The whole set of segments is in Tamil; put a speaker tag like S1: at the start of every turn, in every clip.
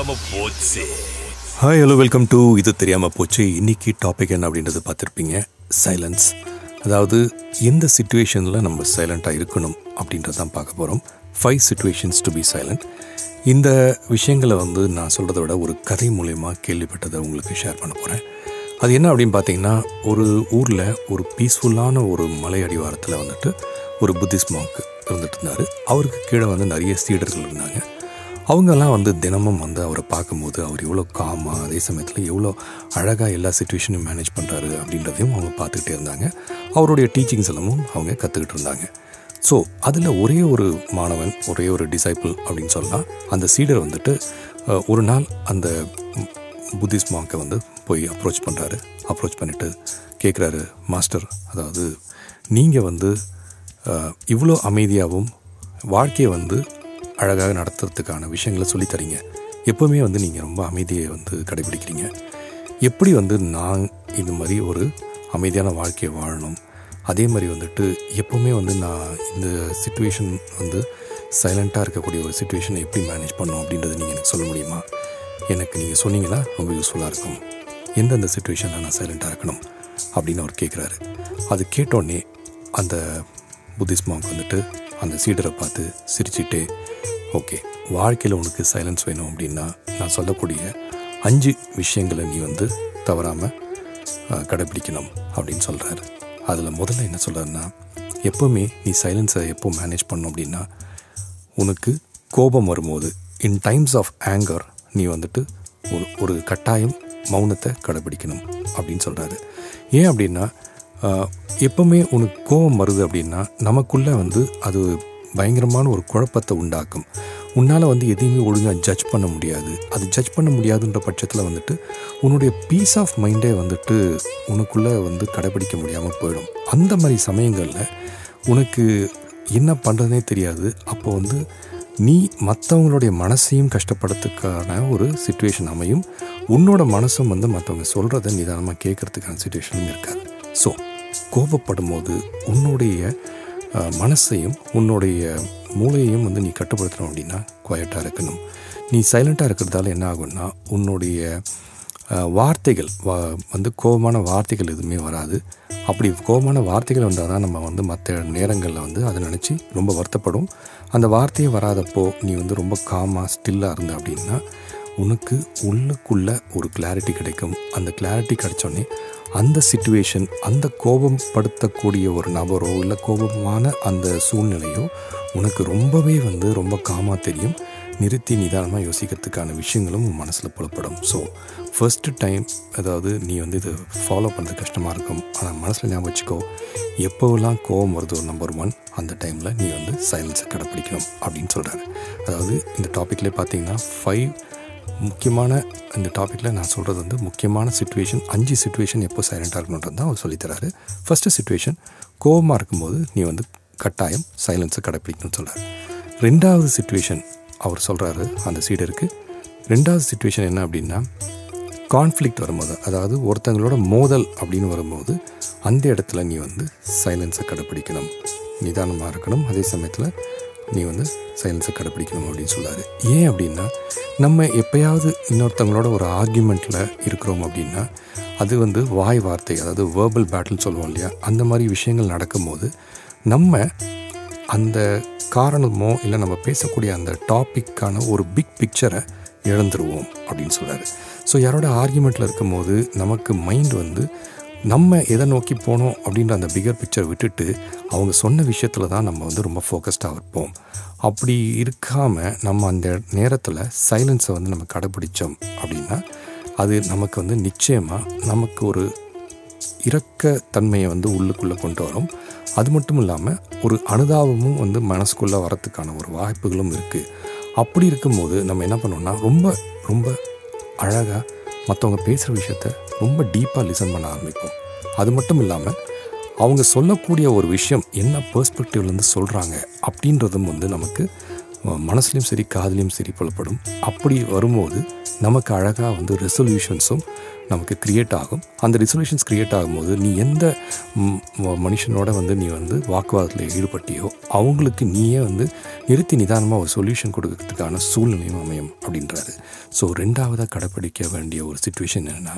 S1: தெரியாம போச்சு.
S2: ஹாய் ஹலோ வெல்கம் டு இது தெரியாமல் போச்சு. இன்னைக்கு டாபிக் என்ன அப்படின்றது பார்த்துருப்பீங்க? சைலன்ஸ் அதாவது எந்த சுச்சுவேஷனில் நம்ம சைலண்ட்டாக இருக்கணும் அப்படின்றது தான் பார்க்க போகிறோம் five situations to be silent இந்த விஷயங்களை வந்து நான் சொல்கிறத விட ஒரு கதை மூலயமா கேள்விப்பட்டதை உங்களுக்கு ஷேர் பண்ண போகிறேன் அது என்ன அப்படின்னு பார்த்தீங்கன்னா ஒரு ஊரில் ஒரு பீஸ்ஃபுல்லான ஒரு மலை அடிவாரத்தில் வந்துட்டு ஒரு புத்திஸ்ட் மாங்க் இருந்துட்டு இருந்தார். அவருக்கு கீழே வந்து நிறைய சீடர்கள் இருந்தாங்க. அவங்கெல்லாம் வந்து தினமும் வந்து அவரை பார்க்கும்போது அவர் எவ்வளோ காமாக அதே சமயத்தில் எவ்வளோ அழகாக எல்லா சுச்சுவேஷனையும் மேனேஜ் பண்ணுறாரு அப்படின்றதையும் அவங்க பார்த்துக்கிட்டே இருந்தாங்க. அவருடைய டீச்சிங்ஸ் எல்லாமும் அவங்க கற்றுக்கிட்டு இருந்தாங்க. ஸோ அதில் ஒரே ஒரு மாணவன் ஒரே ஒரு டிசைபிள் அப்படின்னு சொல்லலாம் அந்த சீடர் வந்துட்டு ஒரு நாள் அந்த புத்திஸ்ட் மாங்கை வந்து போய் அப்ரோச் பண்ணுறாரு அப்ரோச் பண்ணிவிட்டு கேட்குறாரு மாஸ்டர் அதாவது நீங்கள் வந்து இவ்வளோ அமைதியாகவும் வாழ்க்கையை வந்து அழகாக நடத்துறதுக்கான விஷயங்களை சொல்லித்தரீங்க. எப்போவுமே வந்து நீங்கள் ரொம்ப அமைதியை வந்து கடைபிடிக்கிறீங்க. எப்படி வந்து நான் இந்த மாதிரி ஒரு அமைதியான வாழ்க்கையை வாழணும்? அதே மாதிரி வந்துட்டு எப்போவுமே வந்து நான் இந்த சுச்சுவேஷன் வந்து சைலண்ட்டாக இருக்கக்கூடிய ஒரு சுச்சுவேஷனை எப்படி மேனேஜ் பண்ணணும் அப்படின்றத நீங்கள் எனக்கு சொல்ல முடியுமா? எனக்கு நீங்கள் சொன்னீங்கன்னா ரொம்ப யூஸ்ஃபுல்லாக இருக்கும். எந்தெந்த சுச்சுவேஷனில் நான் சைலண்ட்டாக இருக்கணும் அப்படின்னு அவர் கேட்குறாரு அது கேட்டோடனே அந்த புத்திஸ்ட் மாங்க் வந்துட்டு அந்த சீடரை பார்த்து சிரிச்சுட்டே ஓகே வாழ்க்கையில் உனக்கு சைலன்ஸ் வேணும் அப்படின்னா நான் சொல்லக்கூடிய அஞ்சு விஷயங்களை நீ வந்து தவறாமல் கடைப்பிடிக்கணும் அப்படின்னு சொல்கிறாரு அதில் முதல்ல என்ன சொல்கிறாருன்னா எப்போவுமே நீ சைலன்ஸை எப்போ மேனேஜ் பண்ணும் அப்படின்னா உனக்கு கோபம் வரும்போது இன் டைம்ஸ் ஆஃப் ஆங்கர் நீ வந்துட்டு ஒரு ஒரு கட்டாயம் மௌனத்தை கடைபிடிக்கணும் அப்படின்னு சொல்கிறாரு ஏன் அப்படின்னா எப்பவுமே உனக்கு கோபம் வருது அப்படின்னா நமக்குள்ளே வந்து அது பயங்கரமான ஒரு குழப்பத்தை உண்டாக்கும். உன்னால் வந்து எதையுமே ஒழுங்காக ஜட்ஜ் பண்ண முடியாது. அது ஜட்ஜ் பண்ண முடியாதுன்ற பட்சத்தில் வந்துட்டு உன்னுடைய பீஸ் ஆஃப் மைண்டே வந்துட்டு உனக்குள்ளே வந்து கடைபிடிக்க முடியாமல் போயிடும். அந்த மாதிரி சமயங்களில் உனக்கு என்ன பண்ணுறதுனே தெரியாது. அப்போ வந்து நீ மற்றவங்களுடைய மனசையும் கஷ்டப்படுறதுக்கான ஒரு சுச்சுவேஷன் அமையும். உன்னோட மனசும் வந்து மற்றவங்க சொல்கிறத நிதானமாக கேட்கறதுக்கான சுச்சுவேஷனும் இருக்காது. ஸோ கோபப்படும் போது உன்னுடைய மனசையும் உன்னுடைய மூளையையும் வந்து நீ கட்டுப்படுத்தணும் அப்படின்னா குவாய்ட்டாக இருக்கணும். நீ சைலண்ட்டாக இருக்கிறதால என்ன ஆகும்னா உன்னுடைய வார்த்தைகள் வா வந்து கோபமான வார்த்தைகள் எதுவுமே வராது. அப்படி கோபமான வார்த்தைகள் வந்தால் தான் நம்ம வந்து மற்ற நேரங்களில் வந்து அதை நினச்சி ரொம்ப வருத்தப்படும். அந்த வார்த்தையே வராதப்போ நீ வந்து ரொம்ப காமாக ஸ்டில்லாக இருந்த அப்படின்னா உனக்கு உள்ளுக்குள்ள ஒரு கிளாரிட்டி கிடைக்கும். அந்த கிளாரிட்டி கிடைச்சோன்னே அந்த சுச்சுவேஷன் அந்த கோபம் படுத்தக்கூடிய ஒரு நபரோ இல்லை கோபமான அந்த சூழ்நிலையோ உனக்கு ரொம்பவே வந்து ரொம்ப காமாக தெரியும். நிறுத்தி நிதானமாக யோசிக்கிறதுக்கான விஷயங்களும் உன் மனசில் புலப்படும். ஸோ ஃபர்ஸ்ட்டு டைம் அதாவது நீ வந்து இது ஃபாலோ பண்ணுறது கஷ்டமாக இருக்கும். ஆனால் மனசில் ஞாபகம் வச்சுக்கோ எப்போவெல்லாம் கோபம் ஒரு நம்பர் ஒன் அந்த டைமில் நீ வந்து சைலன்ஸை கடைப்பிடிக்கணும் அப்படின்னு சொல்கிறாரு அதாவது இந்த டாப்பிக்லேயே பார்த்தீங்கன்னா ஃபைவ் முக்கியமான இந்த டாப்பிக்கில் நான் சொல்கிறது வந்து முக்கியமான சுச்சுவேஷன் அஞ்சு சுச்சுவேஷன் எப்போ சைலண்ட்டாக இருக்கணுன்றது தான் அவர் சொல்லித்தராரு ஃபஸ்ட்டு சுச்சுவேஷன் கோபமாக இருக்கும்போது நீ வந்து கட்டாயம் சைலன்ஸை கடைப்பிடிக்கணும்னு சொல்கிறார் ரெண்டாவது சுச்சுவேஷன் அவர் சொல்கிறாரு அந்த சீடருக்கு ரெண்டாவது சுச்சுவேஷன் என்ன அப்படின்னா கான்ஃப்ளிக்ட் வரும்போது அதாவது ஒருத்தங்களோட மோதல் அப்படின்னு வரும்போது அந்த இடத்துல நீ வந்து சைலன்ஸை கடைப்பிடிக்கணும். நிதானமாக இருக்கணும். அதே சமயத்தில் நீ வந்து சைலன்ஸை கடைப்பிடிக்கணும் அப்படின்னு சொல்கிறார் ஏன் அப்படின்னா நம்ம எப்பயாவது இன்னொருத்தவங்களோட ஒரு ஆர்கியூமெண்ட்டில் இருக்கிறோம் அப்படின்னா அது வந்து வாய் வார்த்தை அதாவது வேர்பல் பேட்டில் சொல்லுவோம் இல்லையா? அந்த மாதிரி விஷயங்கள் நடக்கும்போது நம்ம அந்த காரணமோ இல்லை நம்ம பேசக்கூடிய அந்த டாப்பிக்கான ஒரு பிக் பிக்சரை இழந்துருவோம் அப்படின்னு சொல்கிறாரு ஸோ யாரோட ஆர்கியூமெண்ட்டில் இருக்கும்போது நமக்கு மைண்ட் வந்து நம்ம எதை நோக்கி போனோம் அப்படின்ற அந்த பிகர் பிக்சர் விட்டுட்டு அவங்க சொன்ன விஷயத்தில் தான் நம்ம வந்து ரொம்ப ஃபோக்கஸ்டாக இருப்போம். அப்படி இருக்காமல் நம்ம அந்த நேரத்தில் சைலன்ஸை வந்து நம்ம கடைப்பிடித்தோம் அப்படின்னா அது நமக்கு வந்து நிச்சயமாக நமக்கு ஒரு இரக்க தன்மையை வந்து உள்ளுக்குள்ளே கொண்டு வரும். அது மட்டும் இல்லாமல் ஒரு அனுதாபமும் வந்து மனசுக்குள்ளே வரத்துக்கான ஒரு வாய்ப்புகளும் இருக்குது அப்படி இருக்கும்போது நம்ம என்ன பண்ணோம்னா ரொம்ப ரொம்ப அழகாக மற்றவங்க பேசுகிற விஷயத்த ரொம்ப டீப்பாக லிசன் பண்ண ஆரம்பிப்போம். அது மட்டும் இல்லாமல் அவங்க சொல்லக்கூடிய ஒரு விஷயம் என்ன பெர்ஸ்பெக்டிவ்லேருந்து சொல்கிறாங்க அப்படின்றதும் வந்து நமக்கு மனசுலேயும் மனசுலையும் சரி காதலையும் சரி புலப்படும். அப்படி வரும்போது நமக்கு அழகாக வந்து ரெசல்யூஷன்ஸும் நமக்கு க்ரியேட் ஆகும். அந்த ரெசல்யூஷன்ஸ் க்ரியேட் ஆகும்போது நீ எந்த மனுஷனோட வந்து நீ வந்து வாக்குவாதத்தில் ஈடுபட்டியோ அவங்களுக்கு நீயே வந்து நிறுத்தி நிதானமாக ஒரு சொல்யூஷன் கொடுக்கறதுக்கான சூழ்நிலையும் அமையும் அப்படின்றாரு. ஸோ ரெண்டாவதாக கடைப்பிடிக்க வேண்டிய ஒரு சுச்சுவேஷன் என்னென்னா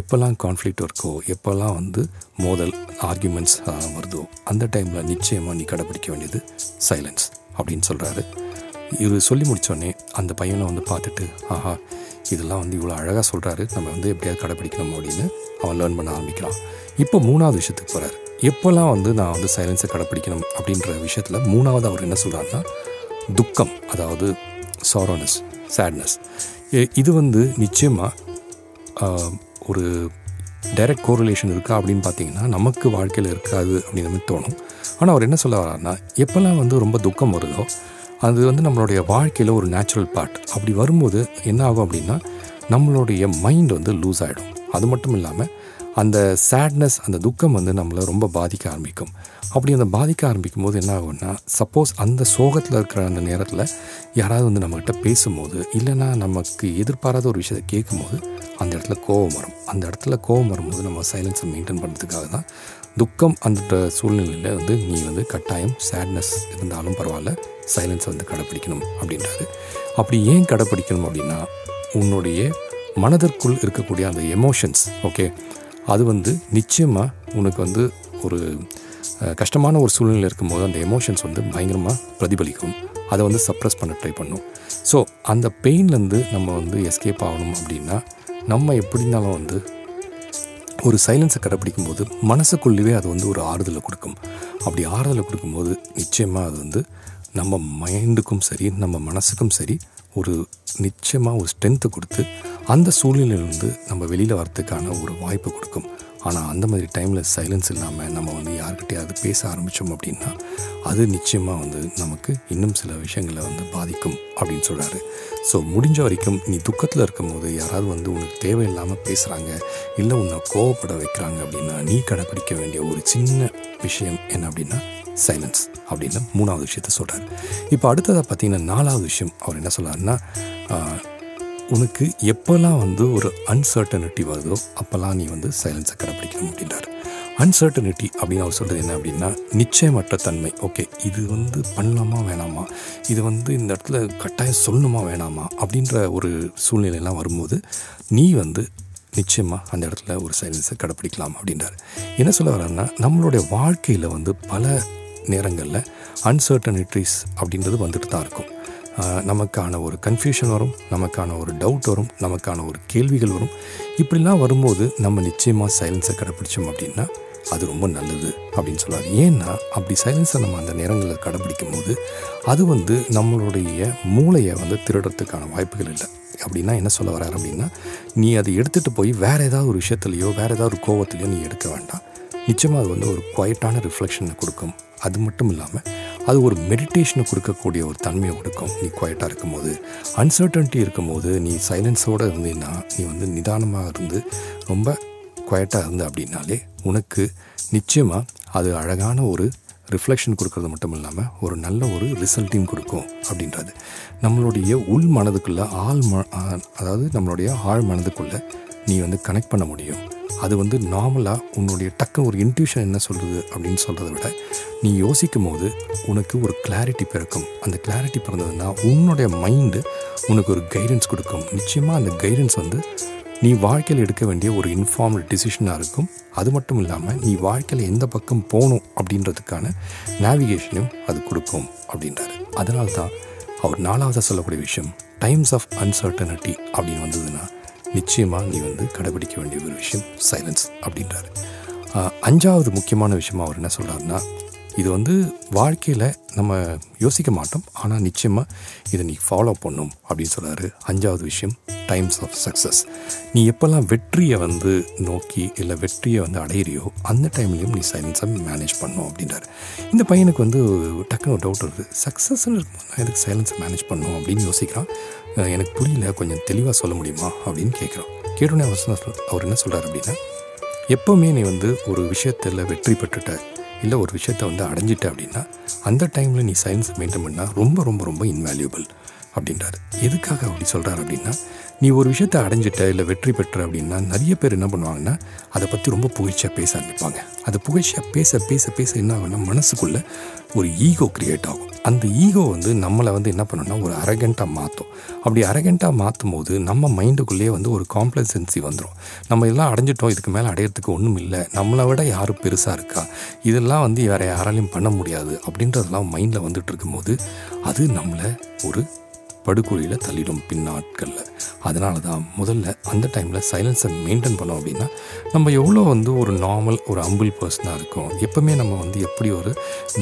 S2: எப்போல்லாம் கான்ஃப்ளிக்ட் இருக்கோ எப்போல்லாம் வந்து மோதல் ஆர்கியூமெண்ட்ஸ் வருதோ அந்த டைமில் நிச்சயமாக நீ கடைப்பிடிக்க வேண்டியது சைலன்ஸ் அப்படின்னு சொல்கிறாரு இவர் சொல்லி முடித்தோடனே அந்த பையனை வந்து பார்த்துட்டு ஆஹா இதெல்லாம் வந்து இவ்வளோ அழகாக சொல்கிறாரு நம்ம வந்து எப்படியாவது கடைப்பிடிக்கணும் அப்படின்னு அவன் லேர்ன் பண்ண ஆரம்பிக்கிறான். இப்போ மூணாவது விஷயத்துக்கு போகிறார் எப்போல்லாம் வந்து நான் வந்து சைலன்ஸை கடைப்பிடிக்கணும் அப்படின்ற விஷயத்தில் மூணாவது அவர் என்ன சொல்கிறாருன்னா துக்கம் அதாவது சாரோனஸ் சேட்னஸ் இது வந்து நிச்சயமாக ஒரு டைரக்ட் கோரிலேஷன் இருக்கா அப்படின்னு பார்த்தீங்கன்னா நமக்கு வாழ்க்கையில் இருக்காது அப்படின்னு தோணும். ஆனால் அவர் என்ன சொல்ல வர்றாருன்னா எப்போல்லாம் வந்து ரொம்ப துக்கம் வருதோ அது வந்து நம்மளுடைய வாழ்க்கையில் ஒரு நேச்சுரல் பார்ட் அப்படி வரும்போது என்ன ஆகும் அப்படின்னா நம்மளுடைய மைண்ட் வந்து லூஸ் ஆகிடும் அது மட்டும் இல்லாமல் அந்த சேட்னஸ் அந்த துக்கம் வந்து நம்மளை ரொம்ப பாதிக்க ஆரம்பிக்கும். அப்படி அந்த பாதிக்க ஆரம்பிக்கும் போது என்ன ஆகும்னா சப்போஸ் அந்த சோகத்தில் இருக்கிற அந்த நேரத்தில் யாராவது வந்து நம்மக்கிட்ட பேசும்போது இல்லைன்னா நமக்கு எதிர்பாராத ஒரு விஷயத்தை கேட்கும்போது அந்த இடத்துல கோபம் வரும். அந்த இடத்துல கோபம் வரும்போது நம்ம சைலன்ஸை மெயின்டைன் பண்ணுறதுக்காக தான் துக்கம் அந்த சூழ்நிலையில் வந்து நீ வந்து கட்டாயம் சேட்னஸ் இருந்தாலும் பரவாயில்ல சைலன்ஸை வந்து கடைப்பிடிக்கணும் அப்படின்றாரு. அப்படி ஏன் கடைப்பிடிக்கணும் அப்படின்னா உன்னுடைய மனதிற்குள் இருக்கக்கூடிய அந்த எமோஷன்ஸ் ஓகே அது வந்து நிச்சயமாக உனக்கு வந்து ஒரு கஷ்டமான ஒரு சூழ்நிலை இருக்கும்போது அந்த எமோஷன்ஸ் வந்து பயங்கரமாக பிரதிபலிக்கும். அதை வந்து சப்ரஸ் பண்ண ட்ரை பண்ணும். ஸோ அந்த பெயின்லேருந்து நம்ம வந்து எஸ்கேப் ஆகணும் அப்படின்னா நம்ம எப்படினாலும் வந்து ஒரு சைலன்ஸை கடைப்பிடிக்கும் போது மனசுக்குள்ளவே அது வந்து ஒரு ஆறுதலை கொடுக்கும். அப்படி ஆறுதலை கொடுக்கும்போது நிச்சயமாக அது வந்து நம்ம மைண்டுக்கும் சரி நம்ம மனசுக்கும் சரி ஒரு நிச்சயமாக ஒரு ஸ்ட்ரென்த்து கொடுத்து அந்த சூழ்நிலையிலேருந்து நம்ம வெளியில் வரத்துக்கான ஒரு வாய்ப்பு கொடுக்கும். ஆனால் அந்த மாதிரி டைமில் சைலன்ஸ் இல்லாமல் நம்ம வந்து யார்கிட்டையாவது பேச ஆரம்பித்தோம் அப்படின்னா அது நிச்சயமாக வந்து நமக்கு இன்னும் சில விஷயங்களை வந்து பாதிக்கும் அப்படின்னு சொல்கிறாரு ஸோ முடிஞ்ச வரைக்கும் நீ துக்கத்தில் இருக்கும்போது யாராவது வந்து உனக்கு தேவையில்லாமல் பேசுகிறாங்க இல்லை உன்னை கோவப்பட வைக்கிறாங்க அப்படின்னா நீ கடைப்பிடிக்க வேண்டிய ஒரு சின்ன விஷயம் என்ன அப்படின்னா சைலன்ஸ் அப்படின்னு மூணாவது விஷயத்த சொல்கிறார் இப்போ அடுத்ததாக பார்த்தீங்கன்னா நாலாவது விஷயம் அவர் என்ன சொல்கிறாருன்னா உனக்கு எப்போல்லாம் வந்து ஒரு அன்சர்டனிட்டி வருதோ அப்போல்லாம் நீ வந்து சைலன்ஸை கடைப்பிடிக்கணும் அப்படின்றார் அன்சர்டனிட்டி அப்படின்னு அவர் சொல்கிறது என்ன அப்படின்னா நிச்சயமற்ற தன்மை. ஓகே இது வந்து பண்ணலாமா வேணாமா? இது வந்து இந்த இடத்துல கட்டாயம் சொல்லணுமா வேணாமா? அப்படின்ற ஒரு சூழ்நிலையெல்லாம் வரும்போது நீ வந்து நிச்சயமாக அந்த இடத்துல ஒரு சைலன்ஸை கடைப்பிடிக்கலாம் அப்படின்றார். என்ன சொல்ல வர்றாருன்னா நம்மளுடைய வாழ்க்கையில் வந்து பல நேரங்களில் அன்சர்டனிட்டிஸ் அப்படின்றது வந்துட்டு தான் இருக்கும். நமக்கான ஒரு கன்ஃபியூஷன் வரும் நமக்கான ஒரு டவுட் வரும் நமக்கான ஒரு கேள்விகள் வரும். இப்படிலாம் வரும்போது நம்ம நிச்சயமாக சைலன்ஸை கடைப்பிடிச்சோம் அப்படின்னா அது ரொம்ப நல்லது அப்படின்னு சொல்லுவார் ஏன்னா அப்படி சைலன்ஸை நம்ம அந்த நேரங்களில் கடைப்பிடிக்கும் போது அது வந்து நம்மளுடைய மூளையை வந்து திருடுறதுக்கான வாய்ப்புகள் இல்லை. அப்படின்னா என்ன சொல்ல வர்றாரு அப்படின்னா நீ அதை எடுத்துகிட்டு போய் வேறு ஏதாவது ஒரு விஷயத்துலையோ வேறு ஏதாவது ஒரு கோவத்துலையோ நீ எடுக்க வேண்டாம். நிச்சயமாக அது வந்து ஒரு குவைட்டான ரிஃப்ளெக்ஷனை கொடுக்கும். அது மட்டும் இல்லாமல் அது ஒரு மெடிடேஷனை கொடுக்கக்கூடிய ஒரு தன்மையை கொடுக்கும். நீ குவைட்டாக இருக்கும்போது அன்சர்டன்ட்டி இருக்கும்போது நீ சைலன்ஸோடு இருந்தீன்னா நீ வந்து நிதானமாக இருந்து ரொம்ப குவைட்டாக இருந்த அப்படின்னாலே உனக்கு நிச்சயமாக அது அழகான ஒரு ரிஃப்ளெக்ஷன் கொடுக்கறது மட்டும் இல்லாமல் ஒரு நல்ல ஒரு ரிசல்ட்டையும் கொடுக்கும் அப்படின்றது. நம்மளுடைய உள் மனதுக்குள்ளே ஆள் ம ஆ- அதாவது நம்மளுடைய ஆழ் மனதுக்குள்ளே நீ வந்து கனெக்ட் பண்ண முடியும். அது வந்து நார்மலாக உன்னுடைய டக்குன்னு ஒரு இன்ட்யூஷன் என்ன சொல்கிறது அப்படின்னு சொல்கிறத விட நீ யோசிக்கும் போது உனக்கு ஒரு கிளாரிட்டி பிறக்கும். அந்த கிளாரிட்டி பிறந்ததுன்னா உன்னுடைய மைண்டு உனக்கு ஒரு கைடன்ஸ் கொடுக்கும். நிச்சயமாக அந்த கைடன்ஸ் வந்து நீ வாழ்க்கையில் எடுக்க வேண்டிய ஒரு இன்ஃபார்ம்டு டிசிஷனாக இருக்கும். அது மட்டும் இல்லாமல் நீ வாழ்க்கையில் எந்த பக்கம் போகணும் அப்படின்றதுக்கான நேவிகேஷனையும் அது கொடுக்கும் அப்படின்றாரு. அதனால தான் அவர் நாலாவதாக சொல்லக்கூடிய விஷயம் டைம்ஸ் ஆஃப் அன்சர்டனிட்டி அப்படின்னு வந்ததுன்னா நிச்சயமாக நீ வந்து கடைபிடிக்க வேண்டிய ஒரு விஷயம் சைலன்ஸ் அப்படின்றாரு. அஞ்சாவது முக்கியமான விஷயம் அவர் என்ன சொல்கிறாருன்னா இது வந்து வாழ்க்கையில் நம்ம யோசிக்க மாட்டோம். ஆனால் நிச்சயமாக இதை நீ ஃபாலோ பண்ணும் அப்படின்னு சொல்கிறாரு அஞ்சாவது விஷயம் டைம்ஸ் ஆஃப் சக்ஸஸ் நீ எப்போல்லாம் வெற்றியை வந்து நோக்கி இல்லை வெற்றியை வந்து அடையிறியோ அந்த டைம்லேயும் நீ சைலன்ஸை மேனேஜ் பண்ணும் அப்படின்றாரு. இந்த பையனுக்கு வந்து டக்குன்னு ஒரு டவுட் வருது. சக்ஸஸ்ன்னு இருக்கும்போது நான் எதுக்கு சைலன்ஸை மேனேஜ் பண்ணும் அப்படின்னு யோசிக்கிறான். எனக்கு புரியல கொஞ்சம் தெளிவாக சொல்ல முடியுமா அப்படின்னு கேட்குறான். கேட்டோன்னே அவர் அவர் என்ன சொல்கிறார் அப்படின்னா எப்போவுமே நீ வந்து ஒரு விஷயத்தில் வெற்றி பெற்றுட்ட. இல்லை ஒரு விஷயத்தை வந்து அடைஞ்சிட்ட அப்படின்னா அந்த டைமில் நீ சயின்ஸ் மெயின்டைன் பண்ணால் ரொம்ப ரொம்ப ரொம்ப இன்வேல்யூபிள் அப்படின்றாரு. எதுக்காக அப்படி சொல்கிறாரு அப்படின்னா நீ ஒரு விஷயத்தை அடைஞ்சிட்ட இல்லை வெற்றி பெற்ற அப்படின்னா நிறைய பேர் என்ன பண்ணுவாங்கன்னா அதை பற்றி ரொம்ப புகழ்ச்சியாக பேச ஆரம்பிப்பாங்க. அது புகழ்ச்சியாக பேச பேச பேச என்ன ஆகும்னா மனசுக்குள்ளே ஒரு ஈகோ க்ரியேட் ஆகும். அந்த ஈகோ வந்து நம்மளை வந்து என்ன பண்ணணும்னா ஒரு அரகண்ட்டாக மாற்றும் அப்படி அரகண்ட்டாக மாற்றும் போது நம்ம மைண்டுக்குள்ளேயே வந்து ஒரு காம்ப்ளசன்சி வந்துடும் நம்ம எல்லாம் அடைஞ்சிட்டோம் இதுக்கு மேலே அடையிறதுக்கு ஒன்றும் இல்லை. நம்மளை விட யாரும் பெருசாக இருக்கா? இதெல்லாம் வந்து வேறு யாராலையும் பண்ண முடியாது. அப்படின்றதெல்லாம் மைண்டில் வந்துட்டு இருக்கும்போது அது நம்மளை ஒரு படுகொலியில் தள்ளிடும் பின்னாட்களில் அதனால தான் முதல்ல அந்த டைமில் சைலன்ஸை மெயின்டைன் பண்ணோம் அப்படின்னா நம்ம எவ்வளோ வந்து ஒரு நார்மல் ஒரு அம்பிள் பர்சனாக இருக்கும். எப்போவுமே நம்ம வந்து எப்படி ஒரு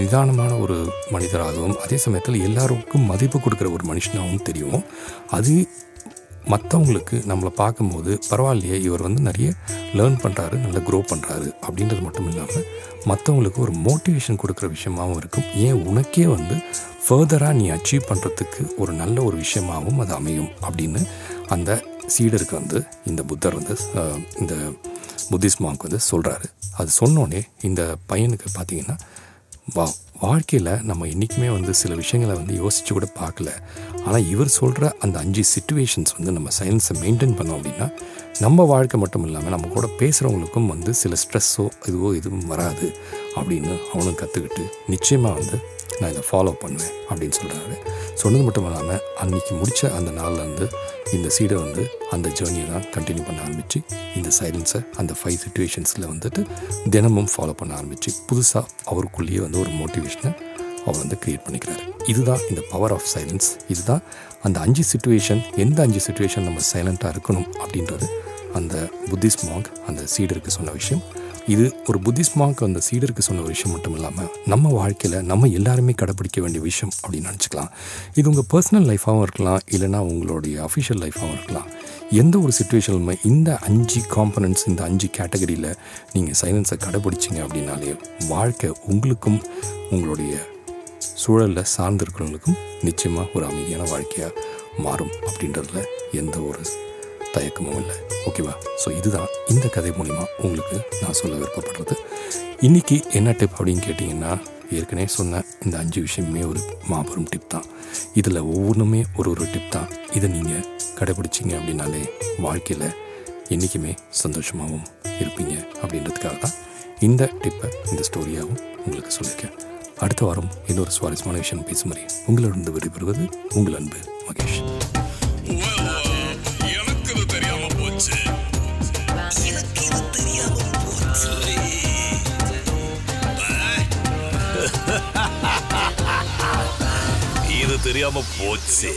S2: நிதானமான ஒரு மனிதராகவும் அதே சமயத்தில் எல்லாருக்கும் மதிப்பு கொடுக்குற ஒரு மனுஷனாகவும் தெரியும் அது மற்றவங்களுக்கு நம்மளை பார்க்கும்போது பரவாயில்லையே இவர் வந்து நிறைய லேர்ன் பண்ணுறாரு நல்லா க்ரோ பண்ணுறாரு அப்படின்றது மட்டும் இல்லாமல் மற்றவங்களுக்கு ஒரு மோட்டிவேஷன் கொடுக்குற விஷயமாகவும் இருக்கும். ஏன் உனக்கே வந்து ஃபர்தராக நீ அச்சீவ் பண்ணுறதுக்கு ஒரு நல்ல ஒரு விஷயமாகவும் அது அமையும். அப்படின்னு அந்த சீடருக்கு வந்து இந்த புத்தர் வந்து இந்த புத்திஸ்ட் மாங்க் வந்து சொல்கிறாரு அது சொன்னோடனே இந்த பையனுக்கு பார்த்தீங்கன்னா வா வாழ்க்கையில் நம்ம என்றைக்குமே வந்து சில விஷயங்களை வந்து யோசித்து கூட பார்க்கல. ஆனால் இவர் சொல்கிற அந்த அஞ்சு சுச்சுவேஷன்ஸ் வந்து நம்ம சயின்ஸை மெயின்டைன் பண்ணோம் அப்படின்னா நம்ம வாழ்க்கை மட்டும் இல்லாமல் நம்ம கூட பேசுகிறவங்களுக்கும் வந்து சில ஸ்ட்ரெஸ்ஸோ இதுவோ எதுவும் வராது அப்படின்னு அவனும் கற்றுக்கிட்டு நிச்சயமாக வந்து நான் இதை ஃபாலோ பண்ணுவேன் அப்படின்னு சொல்கிறாரு சொன்னது மட்டும் இல்லாமல் அன்றைக்கி முடித்த அந்த நாள்லேருந்து இந்த சீடை வந்து அந்த ஜேர்னியை தான் கண்டினியூ பண்ண ஆரம்பித்து இந்த சைலன்ஸை அந்த ஃபைவ் சுச்சுவேஷன்ஸில் வந்துட்டு தினமும் ஃபாலோ பண்ண ஆரம்பித்து புதுசாக அவருக்குள்ளேயே வந்து ஒரு மோட்டிவேஷனை அவர் வந்து க்ரியேட் பண்ணிக்கிறாரு. இதுதான் இந்த பவர் ஆஃப் சைலன்ஸ் இதுதான் அந்த அஞ்சு சுச்சுவேஷன் எந்த அஞ்சு சுச்சுவேஷன் நம்ம சைலண்ட்டாக இருக்கணும் அப்படின்றது அந்த புத்திஸ்ட் மாங்க் அந்த சீடருக்கு சொன்ன விஷயம். இது ஒரு புத்திஸ்ட் மாங்க் அந்த சீடருக்கு சொன்ன ஒரு விஷயம் மட்டும் இல்லாமல் நம்ம வாழ்க்கையில் நம்ம எல்லாருமே கடைப்பிடிக்க வேண்டிய விஷயம் அப்படின்னு நினச்சிக்கலாம். இது உங்கள் பர்சனல் லைஃபாகவும் இருக்கலாம் இல்லைனா உங்களுடைய அஃபிஷியல் லைஃபாகவும் இருக்கலாம். எந்த ஒரு சுச்சுவேஷனுமே இந்த அஞ்சு காம்பனன்ட்ஸ் இந்த அஞ்சு கேட்டகரியில் நீங்கள் சைலன்ஸை கடைப்பிடிச்சிங்க அப்படின்னாலே வாழ்க்கை உங்களுக்கும் உங்களுடைய சூழலில் சார்ந்திருக்கிறவங்களுக்கும் நிச்சயமாக ஒரு அமைதியான வாழ்க்கையாக மாறும் அப்படின்றதுல எந்த ஒரு தயக்கமும் இல்லை. ஓகேவா ஸோ இதுதான் இந்த கதை மூலிமா உங்களுக்கு நான் சொல்ல விருப்பப்படுறது. இன்றைக்கி என்ன டிப் அப்படின்னு கேட்டிங்கன்னா ஏற்கனவே சொன்ன இந்த அஞ்சு விஷயமே ஒரு மாபெரும் டிப் தான். இதில் ஒவ்வொன்றுமே ஒரு ஒரு டிப் தான். இதை நீங்கள் கடைபிடிச்சிங்க அப்படின்னாலே வாழ்க்கையில் என்றைக்குமே சந்தோஷமாகவும் இருப்பீங்க அப்படின்றதுக்காக தான் இந்த டிப்பை இந்த ஸ்டோரியாகவும் உங்களுக்கு சொல்லியிருக்கேன் அடுத்த வாரம் இன்னொரு சுவாரஸ்யமான விஷயம் பேசும் வரை உங்களிடம் விடைபெறுவது உங்கள் அன்பு மகேஷ்.
S1: எனக்கு போச்சு எனக்கு தெரியாம போச்சு இது தெரியாம போச்சு.